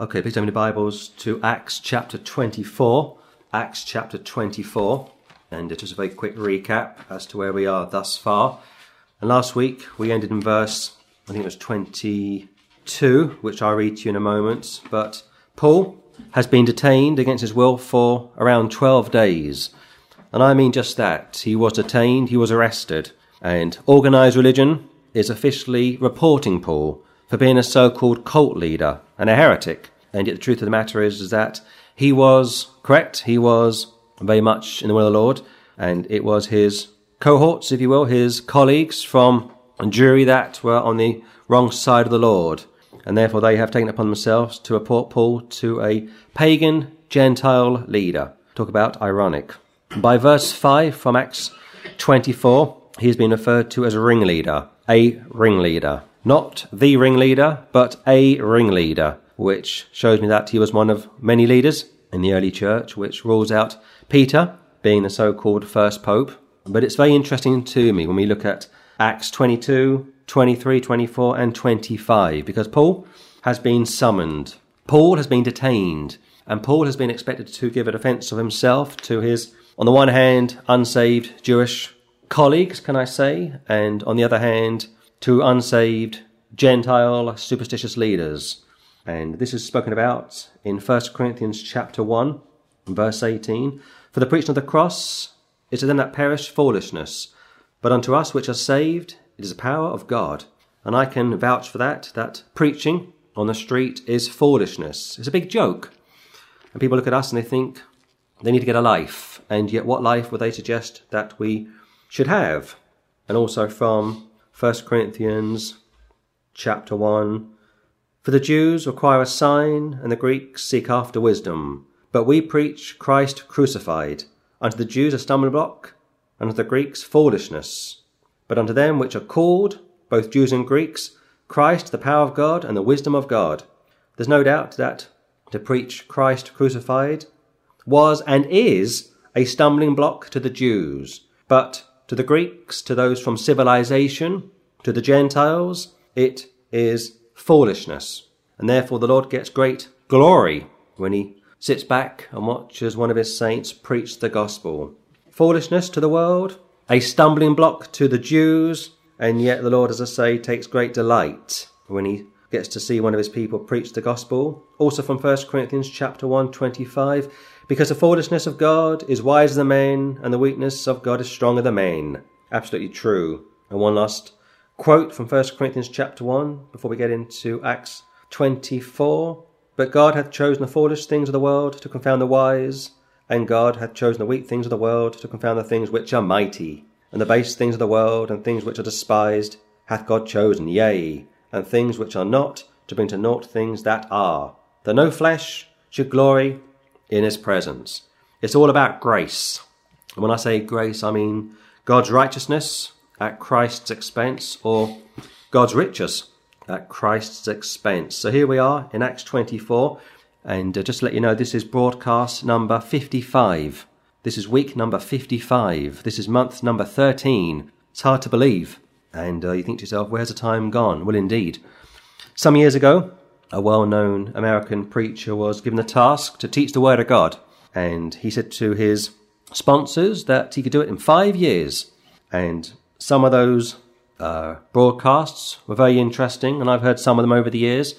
Okay, please open your Bibles to Acts chapter 24. Acts chapter 24. And just a very quick recap as to where we are thus far. And last week we ended in verse, I think it was 22, which I'll read to you in a moment. But Paul has been detained against his will for around 12 days. And I mean just that. He was detained, he was arrested. And organized religion is officially reporting Paul for being a so called cult leader and a heretic. And yet the truth of the matter is, is that he was correct. He was very much in the will of the Lord. And it was his cohorts, if you will, his colleagues from a Jewry that were on the wrong side of the Lord. And therefore they have taken upon themselves to report Paul to a pagan Gentile leader. Talk about ironic. By verse 5 from Acts 24, he has been referred to as a ringleader. A ringleader. Not the ringleader, but a ringleader, which shows me that he was one of many leaders in the early church, which rules out Peter being the so called first pope. But it's very interesting to me when we look at Acts 22, 23, 24, and 25, because Paul has been summoned. Paul has been detained, and Paul has been expected to give a defense of himself to his, on the one hand, unsaved Jewish colleagues, can I say, and on the other hand, to unsaved Gentile superstitious leaders. And this is spoken about in 1 Corinthians chapter 1, verse 18. For the preaching of the cross is to them that perish foolishness, but unto us which are saved it is the power of God. And I can vouch for that, that preaching on the street is foolishness. It's a big joke. And people look at us and they think they need to get a life. And yet, what life would they suggest that we should have? And also from 1 Corinthians chapter 1. For the Jews require a sign, and the Greeks seek after wisdom. But we preach Christ crucified, unto the Jews a stumbling block, and unto the Greeks foolishness. But unto them which are called, both Jews and Greeks, Christ the power of God and the wisdom of God. There's no doubt that to preach Christ crucified was and is a stumbling block to the Jews, but to the Greeks, to those from civilization, to the Gentiles, it is foolishness. And therefore the Lord gets great glory when he sits back and watches one of his saints preach the gospel. Foolishness to the world, a stumbling block to the Jews, and yet the Lord, as I say, takes great delight when he gets to see one of his people preach the gospel. Also from 1 Corinthians chapter 1, 25, because the foolishness of God is wiser than men, and the weakness of God is stronger than men. Absolutely true. And one last quote from 1 Corinthians chapter 1 before we get into Acts 24. But God hath chosen the foolish things of the world to confound the wise, and God hath chosen the weak things of the world to confound the things which are mighty, and the base things of the world and things which are despised hath God chosen, yea, and things which are not to bring to naught things that are, that no flesh should glory in his presence. It's all about grace. And when I say grace, I mean God's righteousness at Christ's expense or God's riches at Christ's expense. So here we are in Acts 24. And uh, just to let you know, this is broadcast number 55. This is week number 55. This is month number 13. It's hard to believe. And uh, you think to yourself, where's the time gone? Well, indeed. Some years ago, a well known American preacher was given the task to teach the Word of God. And he said to his sponsors that he could do it in five years. And some of those uh, broadcasts were very interesting, and I've heard some of them over the years.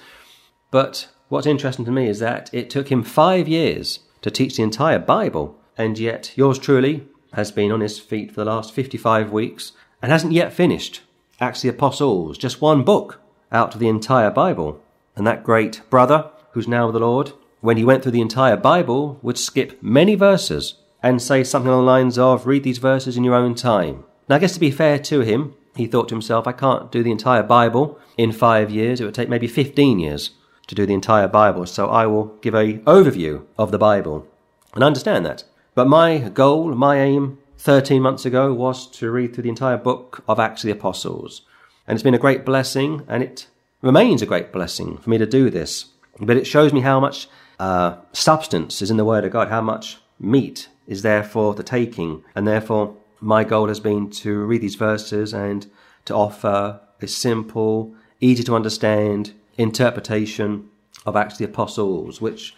But what's interesting to me is that it took him five years to teach the entire Bible, and yet yours truly has been on his feet for the last 55 weeks and hasn't yet finished Acts the Apostles, just one book out of the entire Bible. And that great brother, who's now the Lord, when he went through the entire Bible, would skip many verses and say something along the lines of, read these verses in your own time. Now, I guess to be fair to him, he thought to himself, I can't do the entire Bible in five years. It would take maybe 15 years to do the entire Bible. So I will give a overview of the Bible and understand that. But my goal, my aim 13 months ago was to read through the entire book of Acts of the Apostles. And it's been a great blessing and it remains a great blessing for me to do this. But it shows me how much uh, substance is in the Word of God, how much meat is there for the taking. And therefore, my goal has been to read these verses and to offer a simple, easy to understand interpretation of Acts of the Apostles, which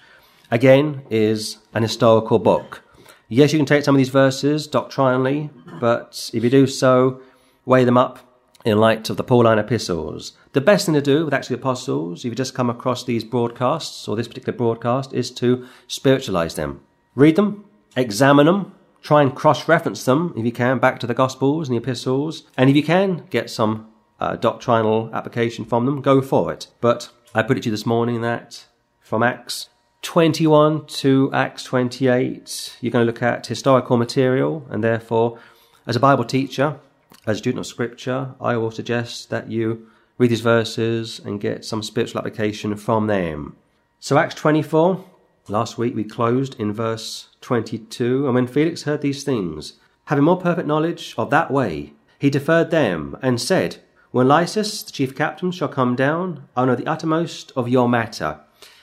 again is an historical book. Yes, you can take some of these verses doctrinally, but if you do so, weigh them up in light of the Pauline epistles. The best thing to do with Acts of the Apostles, if you just come across these broadcasts or this particular broadcast, is to spiritualize them. Read them, examine them, try and cross reference them if you can back to the Gospels and the epistles, and if you can get some uh, doctrinal application from them, go for it. But I put it to you this morning that from Acts 21 to Acts 28, you're going to look at historical material, and therefore, as a Bible teacher, as a student of Scripture, I will suggest that you read these verses and get some spiritual application from them. So, Acts 24, last week we closed in verse 22, and when Felix heard these things, having more perfect knowledge of that way, he deferred them and said, When Lysias, the chief captain, shall come down, I'll know the uttermost of your matter.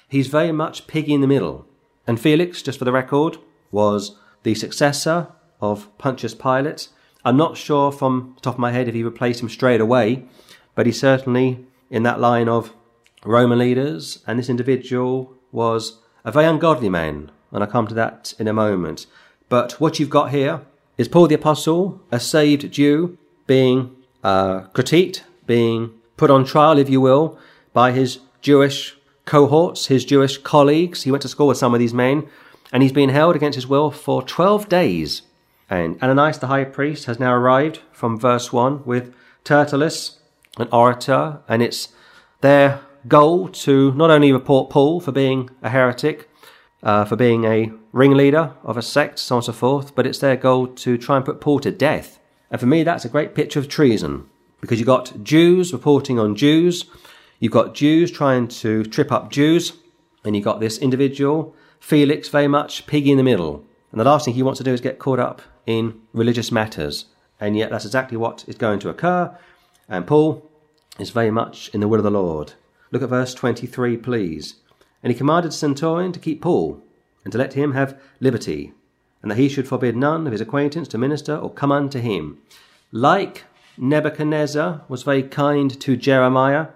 He's very much piggy in the middle. And Felix, just for the record, was the successor of Pontius Pilate. I'm not sure from the top of my head if he replaced him straight away, but he's certainly in that line of Roman leaders, and this individual was a very ungodly man, and I'll come to that in a moment. But what you've got here is Paul the Apostle, a saved Jew, being uh, critiqued, being put on trial, if you will, by his Jewish cohorts, his Jewish colleagues. He went to school with some of these men, and he's been held against his will for 12 days. And Ananias the high priest has now arrived from verse 1 with Tertullus, an orator, and it's their goal to not only report Paul for being a heretic, uh, for being a ringleader of a sect, so on and so forth, but it's their goal to try and put Paul to death. And for me, that's a great picture of treason because you've got Jews reporting on Jews, you've got Jews trying to trip up Jews, and you've got this individual, Felix, very much piggy in the middle. And the last thing he wants to do is get caught up in religious matters. And yet, that's exactly what is going to occur. And Paul is very much in the will of the Lord. Look at verse 23, please. And he commanded the centurion to keep Paul, and to let him have liberty, and that he should forbid none of his acquaintance to minister or come unto him. Like Nebuchadnezzar was very kind to Jeremiah,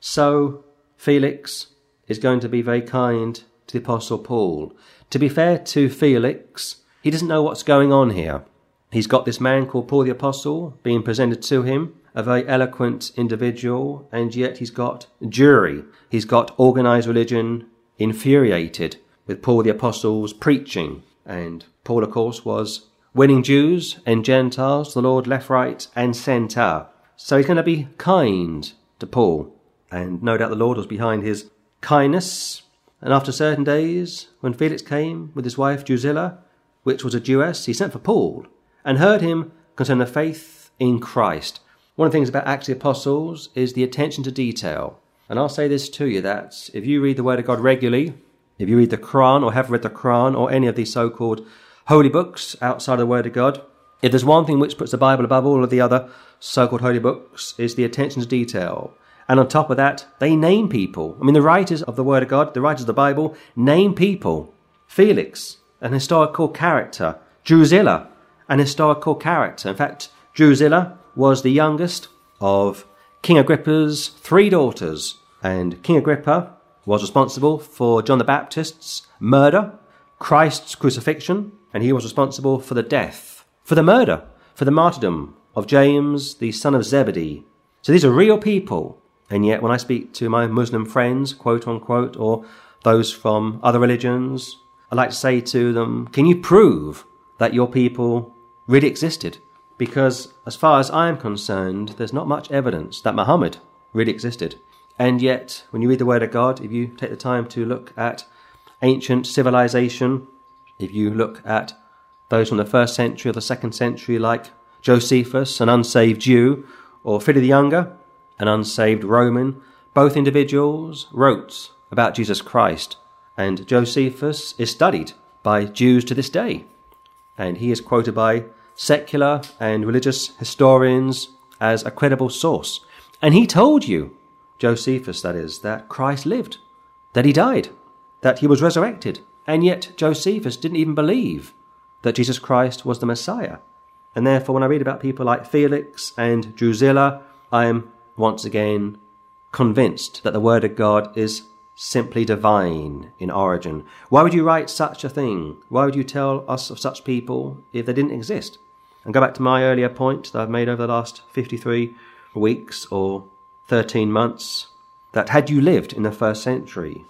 so Felix is going to be very kind to the Apostle Paul. To be fair to Felix, he doesn't know what's going on here. He's got this man called Paul the Apostle being presented to him, a very eloquent individual, and yet he's got Jewry. He's got organized religion infuriated with Paul the Apostle's preaching. And Paul, of course, was winning Jews and Gentiles, the Lord left, right, and centre. So he's going to be kind to Paul. And no doubt the Lord was behind his kindness. And after certain days, when Felix came with his wife Drusilla, which was a Jewess, he sent for Paul and heard him concerning the faith in Christ. One of the things about Acts of the Apostles is the attention to detail. And I'll say this to you that if you read the Word of God regularly, if you read the Quran or have read the Quran or any of these so called holy books outside of the Word of God, if there's one thing which puts the Bible above all of the other so called holy books, is the attention to detail. And on top of that, they name people. I mean, the writers of the Word of God, the writers of the Bible, name people. Felix, an historical character. Drusilla, an historical character. In fact, Drusilla was the youngest of King Agrippa's three daughters, and King Agrippa was responsible for John the Baptist's murder, Christ's crucifixion, and he was responsible for the death, for the murder, for the martyrdom of James, the son of Zebedee. So these are real people. And yet, when I speak to my Muslim friends, quote unquote, or those from other religions, I like to say to them, Can you prove that your people really existed? because, as far as I am concerned, there's not much evidence that Muhammad really existed. And yet, when you read the Word of God, if you take the time to look at ancient civilization, if you look at those from the first century or the second century, like Josephus, an unsaved Jew, or Pliny the Younger, an unsaved Roman, both individuals wrote about Jesus Christ. And Josephus is studied by Jews to this day. And he is quoted by secular and religious historians as a credible source. And he told you, Josephus that is, that Christ lived, that he died, that he was resurrected. And yet Josephus didn't even believe that Jesus Christ was the Messiah. And therefore, when I read about people like Felix and Drusilla, I am once again convinced that the Word of God is simply divine in origin. Why would you write such a thing? Why would you tell us of such people if they didn't exist? And go back to my earlier point that I've made over the last 53 weeks or 13 months that had you lived in the first century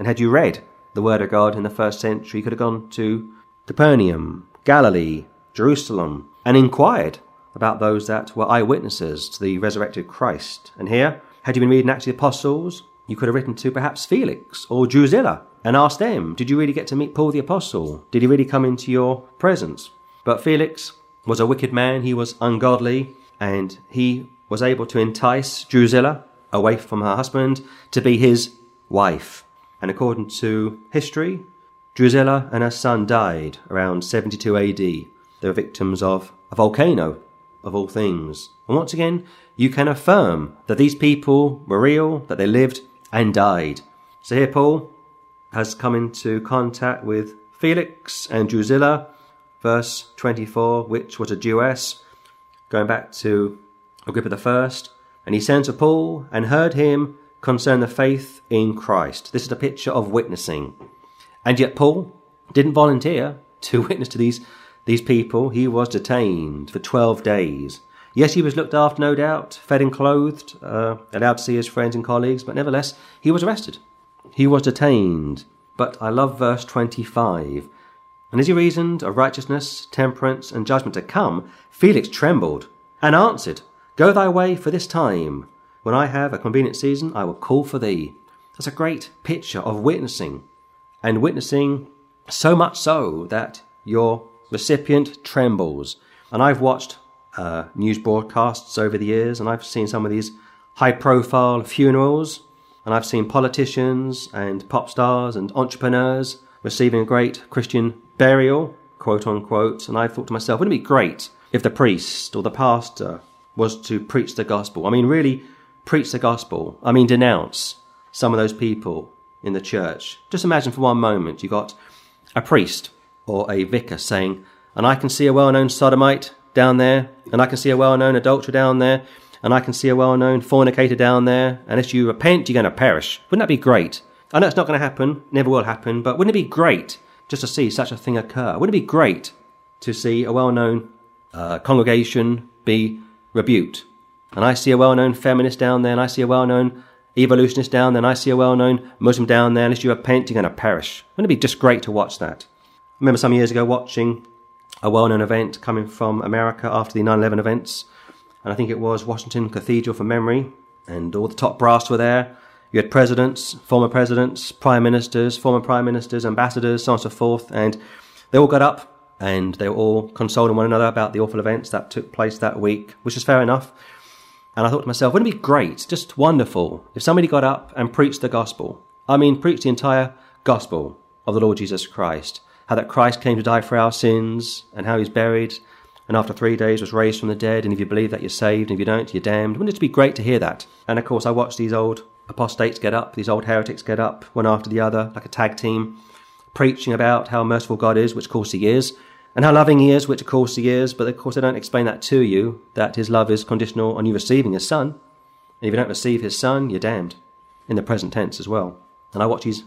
and had you read the Word of God in the first century, you could have gone to Capernaum, Galilee, Jerusalem, and inquired about those that were eyewitnesses to the resurrected Christ. And here, had you been reading Acts of the Apostles, you could have written to perhaps Felix or Drusilla and asked them, Did you really get to meet Paul the Apostle? Did he really come into your presence? But Felix was a wicked man, he was ungodly, and he was able to entice Drusilla away from her husband to be his wife. And according to history, Drusilla and her son died around 72 AD. They were victims of a volcano, of all things. And once again, you can affirm that these people were real, that they lived and died. So here Paul has come into contact with Felix and Drusilla, verse 24, which was a Jewess, going back to Agrippa I. And he sent to Paul and heard him concern the faith in Christ. This is a picture of witnessing. And yet Paul didn't volunteer to witness to these, these people. He was detained for 12 days. Yes, he was looked after, no doubt, fed and clothed, uh, allowed to see his friends and colleagues, but nevertheless, he was arrested. He was detained. But I love verse 25. And as he reasoned of righteousness, temperance, and judgment to come, Felix trembled and answered, Go thy way for this time. When I have a convenient season, I will call for thee. That's a great picture of witnessing. And witnessing so much so that your recipient trembles. And I've watched uh, news broadcasts over the years, and I've seen some of these high profile funerals, and I've seen politicians and pop stars and entrepreneurs receiving a great Christian burial, quote unquote. And I thought to myself, wouldn't it be great if the priest or the pastor was to preach the gospel? I mean, really preach the gospel. I mean, denounce some of those people in the church. Just imagine for one moment you got a priest or a vicar saying, and I can see a well known sodomite down there, and I can see a well known adulterer down there, and I can see a well known fornicator down there, if you repent, you're going to perish. Wouldn't that be great? I know it's not going to happen, never will happen, but wouldn't it be great just to see such a thing occur? Wouldn't it be great to see a well known uh, congregation be rebuked? And I see a well known feminist down there, and I see a well known evolutionist down there, and I see a well known Muslim down there, if you repent, you're going to perish. Wouldn't it be just great to watch that? I remember some years ago watching a well known event coming from America after the 9 11 events. And I think it was Washington Cathedral for memory. And all the top brass were there. You had presidents, former presidents, prime ministers, former prime ministers, ambassadors, so on and so forth. And they all got up and they were all consoling one another about the awful events that took place that week, which is fair enough. And I thought to myself, wouldn't it be great, just wonderful, if somebody got up and preached the gospel? I mean, preached the entire gospel of the Lord Jesus Christ how that Christ came to die for our sins, and how he's buried, and after three days was raised from the dead, and if you believe that you're saved, and if you don't, you're damned. Wouldn't it be great to hear that? And of course, I watched these old apostates get up, these old heretics get up, one after the other, like a tag team, preaching about how merciful God is, which of course he is, and how loving he is, which of course he is, but of course they don't explain that to you, that his love is conditional on you receiving his son. And if you don't receive his son, you're damned, in the present tense as well. And I watch these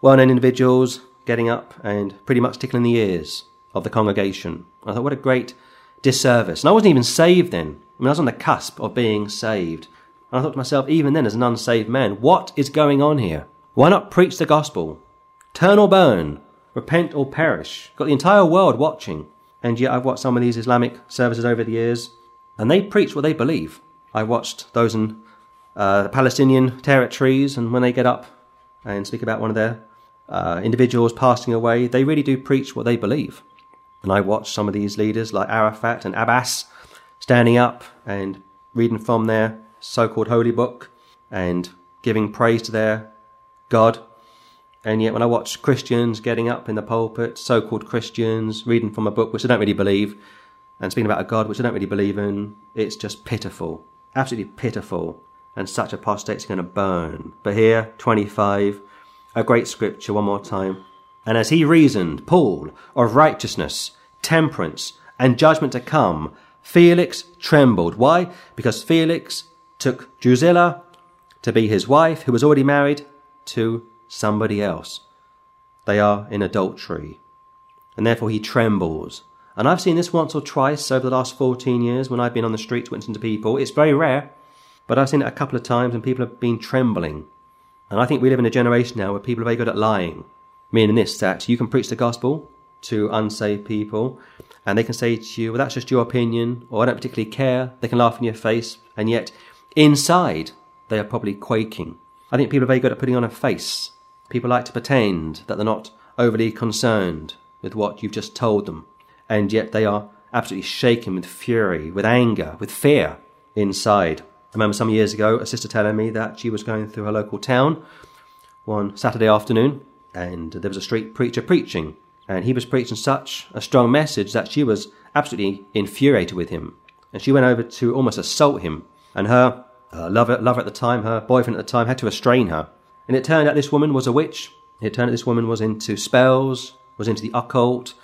well known individuals getting up and pretty much tickling the ears of the congregation. I thought, what a great disservice. And I wasn't even saved then. I mean, I was on the cusp of being saved. And I thought to myself, even then, as an unsaved man, what is going on here? Why not preach the gospel? Turn or burn, repent or perish. Got the entire world watching. And yet, I've watched some of these Islamic services over the years, and they preach what they believe. I watched those in uh, the Palestinian territories, and when they get up and speak about one of their uh, individuals passing away, they really do preach what they believe. And I watch some of these leaders like Arafat and Abbas standing up and reading from their so called holy book and giving praise to their God. And yet, when I watch Christians getting up in the pulpit, so called Christians, reading from a book which they don't really believe, and speaking about a God which they don't really believe in, it's just pitiful. Absolutely pitiful. And such apostates are going to burn. But here, 25, a great scripture one more time. And as he reasoned, Paul, of righteousness, temperance, and judgment to come, Felix trembled. Why? Because Felix took Drusilla to be his wife, who was already married, to somebody else. They are in adultery. And therefore he trembles. And I've seen this once or twice over the last 14 years when I've been on the streets witnessing to people. It's very rare, but I've seen it a couple of times and people have been trembling. And I think we live in a generation now where people are very good at lying. Meaning this, that you can preach the gospel to unsaved people and they can say to you, well, that's just your opinion, or I don't particularly care. They can laugh in your face, and yet inside they are probably quaking. I think people are very good at putting on a face. People like to pretend that they're not overly concerned with what you've just told them, and yet they are absolutely shaken with fury, with anger, with fear inside. I remember some years ago a sister telling me that she was going through her local town one Saturday afternoon, and there was a street preacher preaching, and he was preaching such a strong message that she was absolutely infuriated with him. And she went over to almost assault him. And her uh, lover, lover at the time, her boyfriend at the time, had to restrain her. And it turned out this woman was a witch. It turned out this woman was into spells, was into the occult.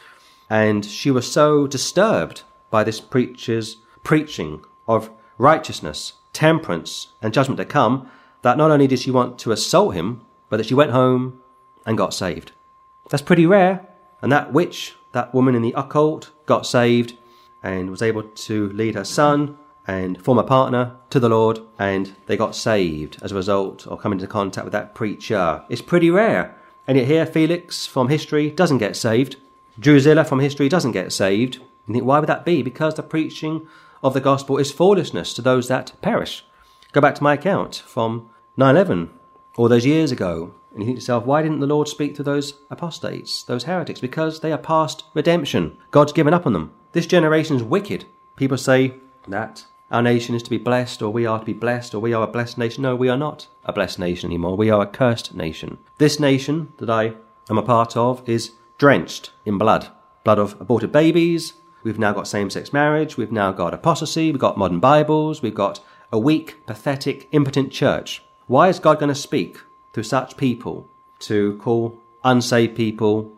And she was so disturbed by this preacher's preaching of righteousness, temperance, and judgment to come that not only did she want to assault him, but that she went home and got saved. That's pretty rare. And that witch, that woman in the occult, got saved and was able to lead her son and form a partner to the Lord, and they got saved as a result of coming into contact with that preacher. It's pretty rare. And yet here, Felix from history doesn't get saved. Drusilla from history doesn't get saved. You think, why would that be? Because the preaching of the gospel is foolishness to those that perish. Go back to my account from 9 11, all those years ago. And you think to yourself, why didn't the Lord speak to those apostates, those heretics? Because they are past redemption. God's given up on them. This generation is wicked. People say that our nation is to be blessed, or we are to be blessed, or we are a blessed nation. No, we are not a blessed nation anymore. We are a cursed nation. This nation that I am a part of is drenched in blood. Blood of aborted babies. We've now got same sex marriage. We've now got apostasy. We've got modern Bibles. We've got a weak, pathetic, impotent church. Why is God going to speak to such people to call unsaved people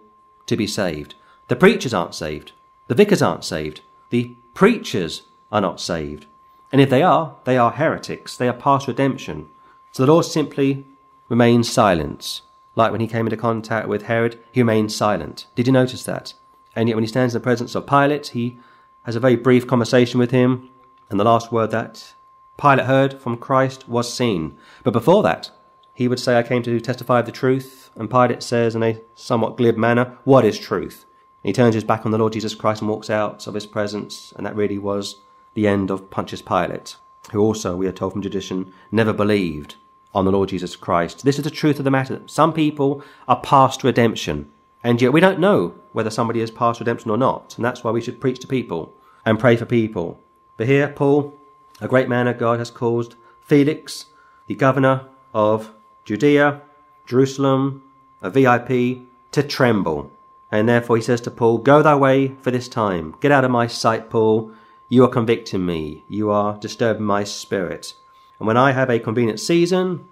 to be saved. The preachers aren't saved. The vicars aren't saved. The preachers are not saved. And if they are, they are heretics. They are past redemption. So the Lord simply remains silent. Like when he came into contact with Herod, he remained silent. Did you notice that? And yet when he stands in the presence of Pilate, he has a very brief conversation with him. And the last word that Pilate heard from Christ was seen. But before that, he would say, I came to testify of the truth. And Pilate says in a somewhat glib manner, What is truth? And he turns his back on the Lord Jesus Christ and walks out of his presence. And that really was the end of Pontius Pilate, who also, we are told from tradition, never believed on the Lord Jesus Christ. This is the truth of the matter. Some people are past redemption. And yet we don't know whether somebody is past redemption or not. And that's why we should preach to people and pray for people. But here, Paul, a great man of God, has caused Felix, the governor of Judea, Jerusalem, a VIP, to tremble. And therefore he says to Paul, Go thy way for this time. Get out of my sight, Paul. You are convicting me. You are disturbing my spirit. And when I have a convenient season,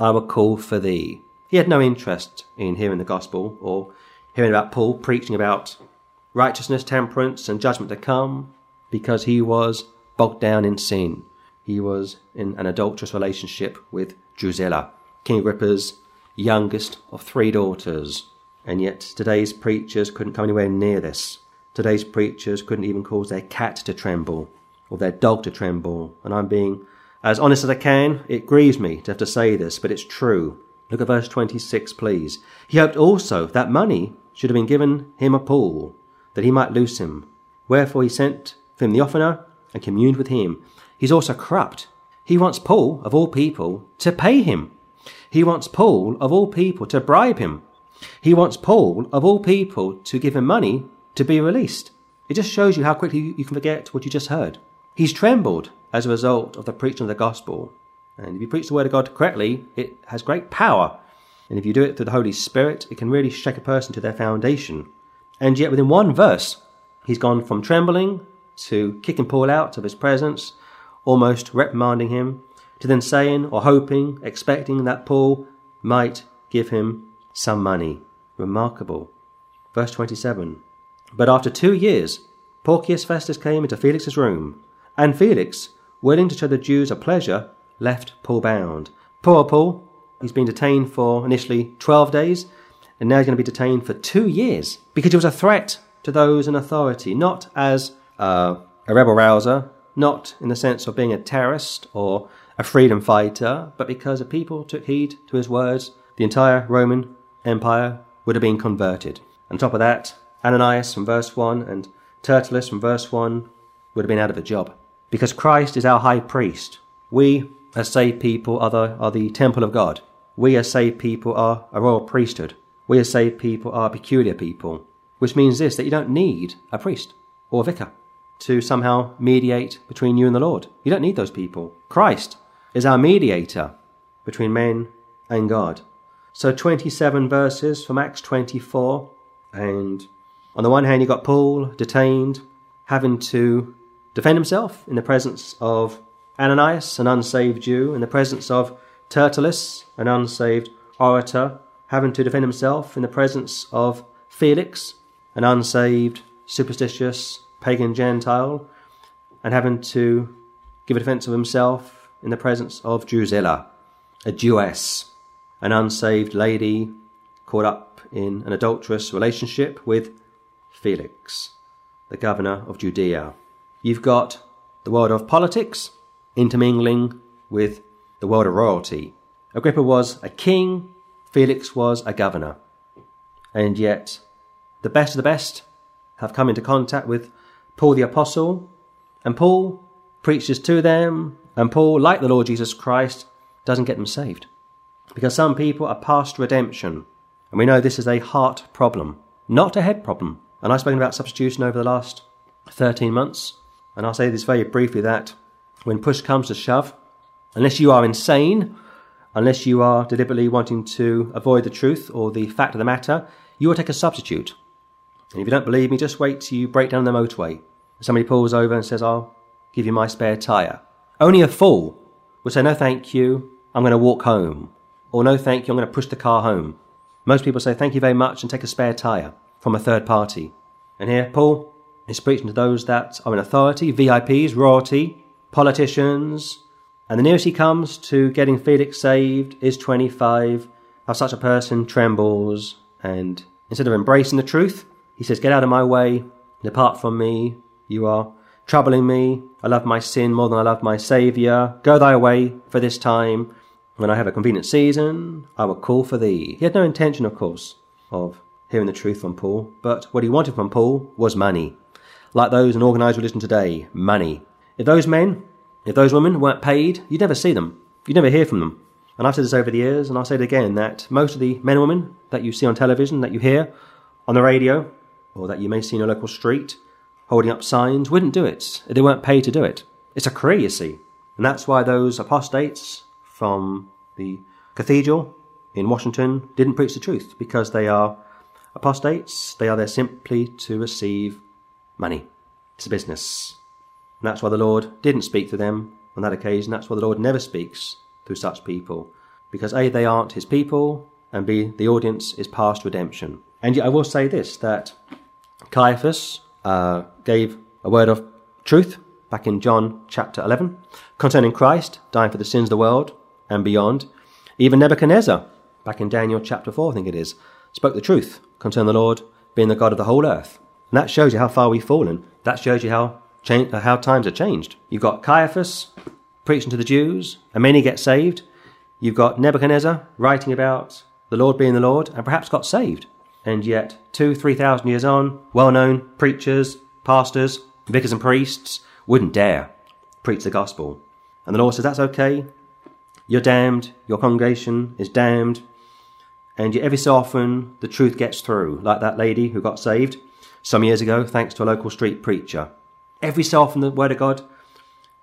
I will call for thee. He had no interest in hearing the gospel or hearing about Paul preaching about righteousness, temperance, and judgment to come because he was bogged down in sin. He was in an adulterous relationship with Drusilla. King Agrippa's youngest of three daughters. And yet today's preachers couldn't come anywhere near this. Today's preachers couldn't even cause their cat to tremble or their dog to tremble. And I'm being as honest as I can. It grieves me to have to say this, but it's true. Look at verse 26, please. He hoped also that money should have been given him a Paul, that he might loose him. Wherefore he sent for him the offerer and communed with him. He's also corrupt. He wants Paul, of all people, to pay him. He wants Paul, of all people, to bribe him. He wants Paul, of all people, to give him money to be released. It just shows you how quickly you can forget what you just heard. He's trembled as a result of the preaching of the gospel. And if you preach the word of God correctly, it has great power. And if you do it through the Holy Spirit, it can really shake a person to their foundation. And yet, within one verse, he's gone from trembling to kicking Paul out of his presence, almost reprimanding him, to then saying or hoping, expecting that Paul might give him some money. Remarkable. Verse 27. But after two years, Porcius Festus came into Felix's room, and Felix, willing to show the Jews a pleasure, left Paul bound. Poor Paul, He's been detained for initially 12 days, and now he's going to be detained for two years because he was a threat to those in authority, not as uh, a rebel rouser, not in the sense of being a terrorist or a freedom fighter, but because if people took heed to his words, the entire Roman Empire would have been converted. On top of that, Ananias from verse 1 and Tertullus from verse 1 would have been out of a job. Because Christ is our high priest. We, as saved people, are the, are the temple of God. We, as saved people, are a royal priesthood. We, as saved people, are peculiar people. Which means this that you don't need a priest or a vicar to somehow mediate between you and the Lord. You don't need those people. Christ is our mediator between men and God. So 27 verses from Acts 24, and on the one hand, you got Paul detained, having to defend himself in the presence of Ananias, an unsaved Jew, in the presence of Tertullus, an unsaved orator, having to defend himself in the presence of Felix, an unsaved, superstitious, pagan Gentile, and having to give a defense of himself in the presence of Drusilla, a Jewess, an unsaved lady caught up in an adulterous relationship with Felix, the governor of Judea. You've got the world of politics intermingling with the world of royalty. Agrippa was a king, Felix was a governor. And yet, the best of the best have come into contact with Paul the Apostle, and Paul preaches to them, and Paul, like the Lord Jesus Christ, doesn't get them saved. Because some people are past redemption, and we know this is a heart problem, not a head problem. And I've spoken about substitution over the last 13 months, and I'll say this very briefly that when push comes to shove, unless you are insane, unless you are deliberately wanting to avoid the truth or the fact of the matter, you will take a substitute. And if you don't believe me, just wait till you break down the motorway. Somebody pulls over and says, I'll give you my spare tyre. Only a fool would say, No, thank you, I'm going to walk home. Or, No, thank you, I'm going to push the car home. Most people say, Thank you very much, and take a spare tyre from a third party. And here, Paul is preaching to those that are in authority, VIPs, royalty, politicians. And the nearest he comes to getting Felix saved is 25. How such a person trembles, and instead of embracing the truth, he says, Get out of my way, depart from me, you are troubling me. I love my sin more than I love my Saviour. Go thy way for this time. When I have a convenient season, I will call for thee. He had no intention, of course, of hearing the truth from Paul, but what he wanted from Paul was money. Like those in organised religion today, money. If those men, if those women weren't paid, you'd never see them. You'd never hear from them. And I've said this over the years, and I'll say it again, that most of the men and women that you see on television, that you hear on the radio, or that you may see in a local street, holding up signs, wouldn't do it. They weren't paid to do it. It's a career, you see. And that's why those apostates from the cathedral in Washington didn't preach the truth, because they are apostates. They are there simply to receive money. It's a business. And that's why the Lord didn't speak to them on that occasion. That's why the Lord never speaks through such people. Because A, they aren't his people, and B, the audience is past redemption. And yet I will say this that Caiaphas uh, gave a word of truth back in John chapter 11 concerning Christ dying for the sins of the world and beyond. Even Nebuchadnezzar, back in Daniel chapter 4, I think it is, spoke the truth concerning the Lord being the God of the whole earth. And that shows you how far we've fallen. That shows you how, cha- how times have changed. You've got Caiaphas preaching to the Jews, and many get saved. You've got Nebuchadnezzar writing about the Lord being the Lord, and perhaps got saved. And yet, two, three thousand years on, well known preachers, pastors, vicars, and priests wouldn't dare preach the gospel. And the Lord says, That's okay. You're damned. Your congregation is damned. And yet, every so often, the truth gets through, like that lady who got saved some years ago, thanks to a local street preacher. Every so often, the Word of God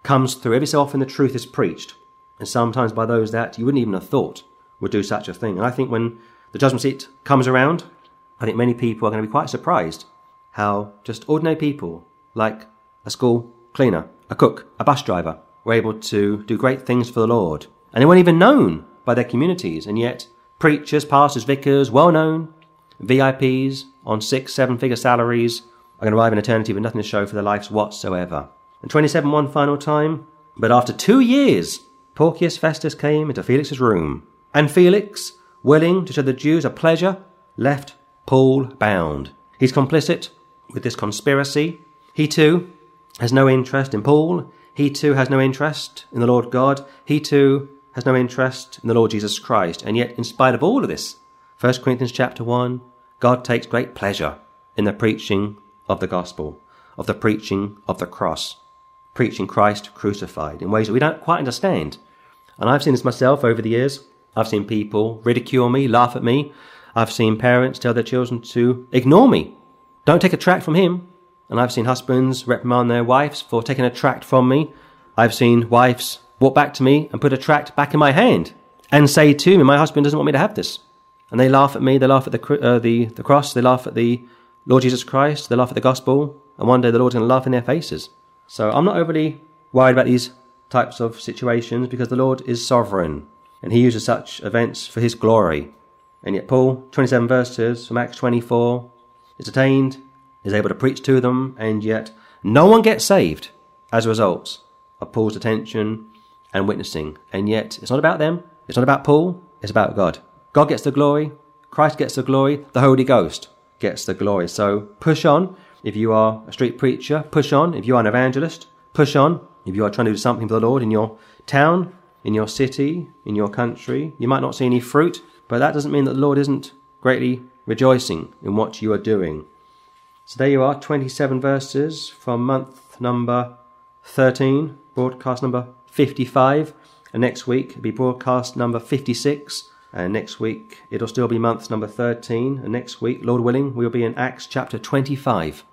comes through. Every so often, the truth is preached. And sometimes by those that you wouldn't even have thought would do such a thing. And I think when the judgment seat comes around, I think many people are going to be quite surprised how just ordinary people, like a school cleaner, a cook, a bus driver, were able to do great things for the Lord. And they weren't even known by their communities, and yet preachers, pastors, vicars, well known, VIPs on six, seven figure salaries going to arrive in eternity with nothing to show for their lives whatsoever. And 27 one final time, but after two years, Porcius Festus came into Felix's room And Felix, willing to show the Jews a pleasure, left Paul bound. He's complicit with this conspiracy. He too has no interest in Paul. He too has no interest in the Lord God. He too has no interest in the Lord Jesus Christ. And yet, in spite of all of this, 1 Corinthians chapter 1, God takes great pleasure in the preaching of the gospel, of the preaching of the cross, preaching Christ crucified in ways that we don't quite understand. And I've seen this myself over the years. I've seen people ridicule me, laugh at me. I've seen parents tell their children to ignore me. Don't take a tract from him. And I've seen husbands reprimand their wives for taking a tract from me. I've seen wives walk back to me and put a tract back in my hand and say to me, My husband doesn't want me to have this. And they laugh at me, they laugh at the, uh, the, the cross, they laugh at the Lord Jesus Christ, they laugh at the gospel, and one day the Lord's going to laugh in their faces. So I'm not overly worried about these types of situations because the Lord is sovereign and he uses such events for his glory. And yet, Paul, 27 verses from Acts 24, is attained, is able to preach to them, and yet no one gets saved as a result of Paul's attention and witnessing. And yet, it's not about them, it's not about Paul, it's about God. God gets the glory, Christ gets the glory, the Holy Ghost gets the glory. So push on if you are a street preacher, push on if you are an evangelist, push on if you are trying to do something for the Lord in your town, in your city, in your country. You might not see any fruit, but that doesn't mean that the Lord isn't greatly rejoicing in what you are doing. So there you are, 27 verses from month number 13, broadcast number 55. And next week it'll be broadcast number 56. And next week it'll still be month number 13. And next week, Lord willing, we'll be in Acts chapter 25.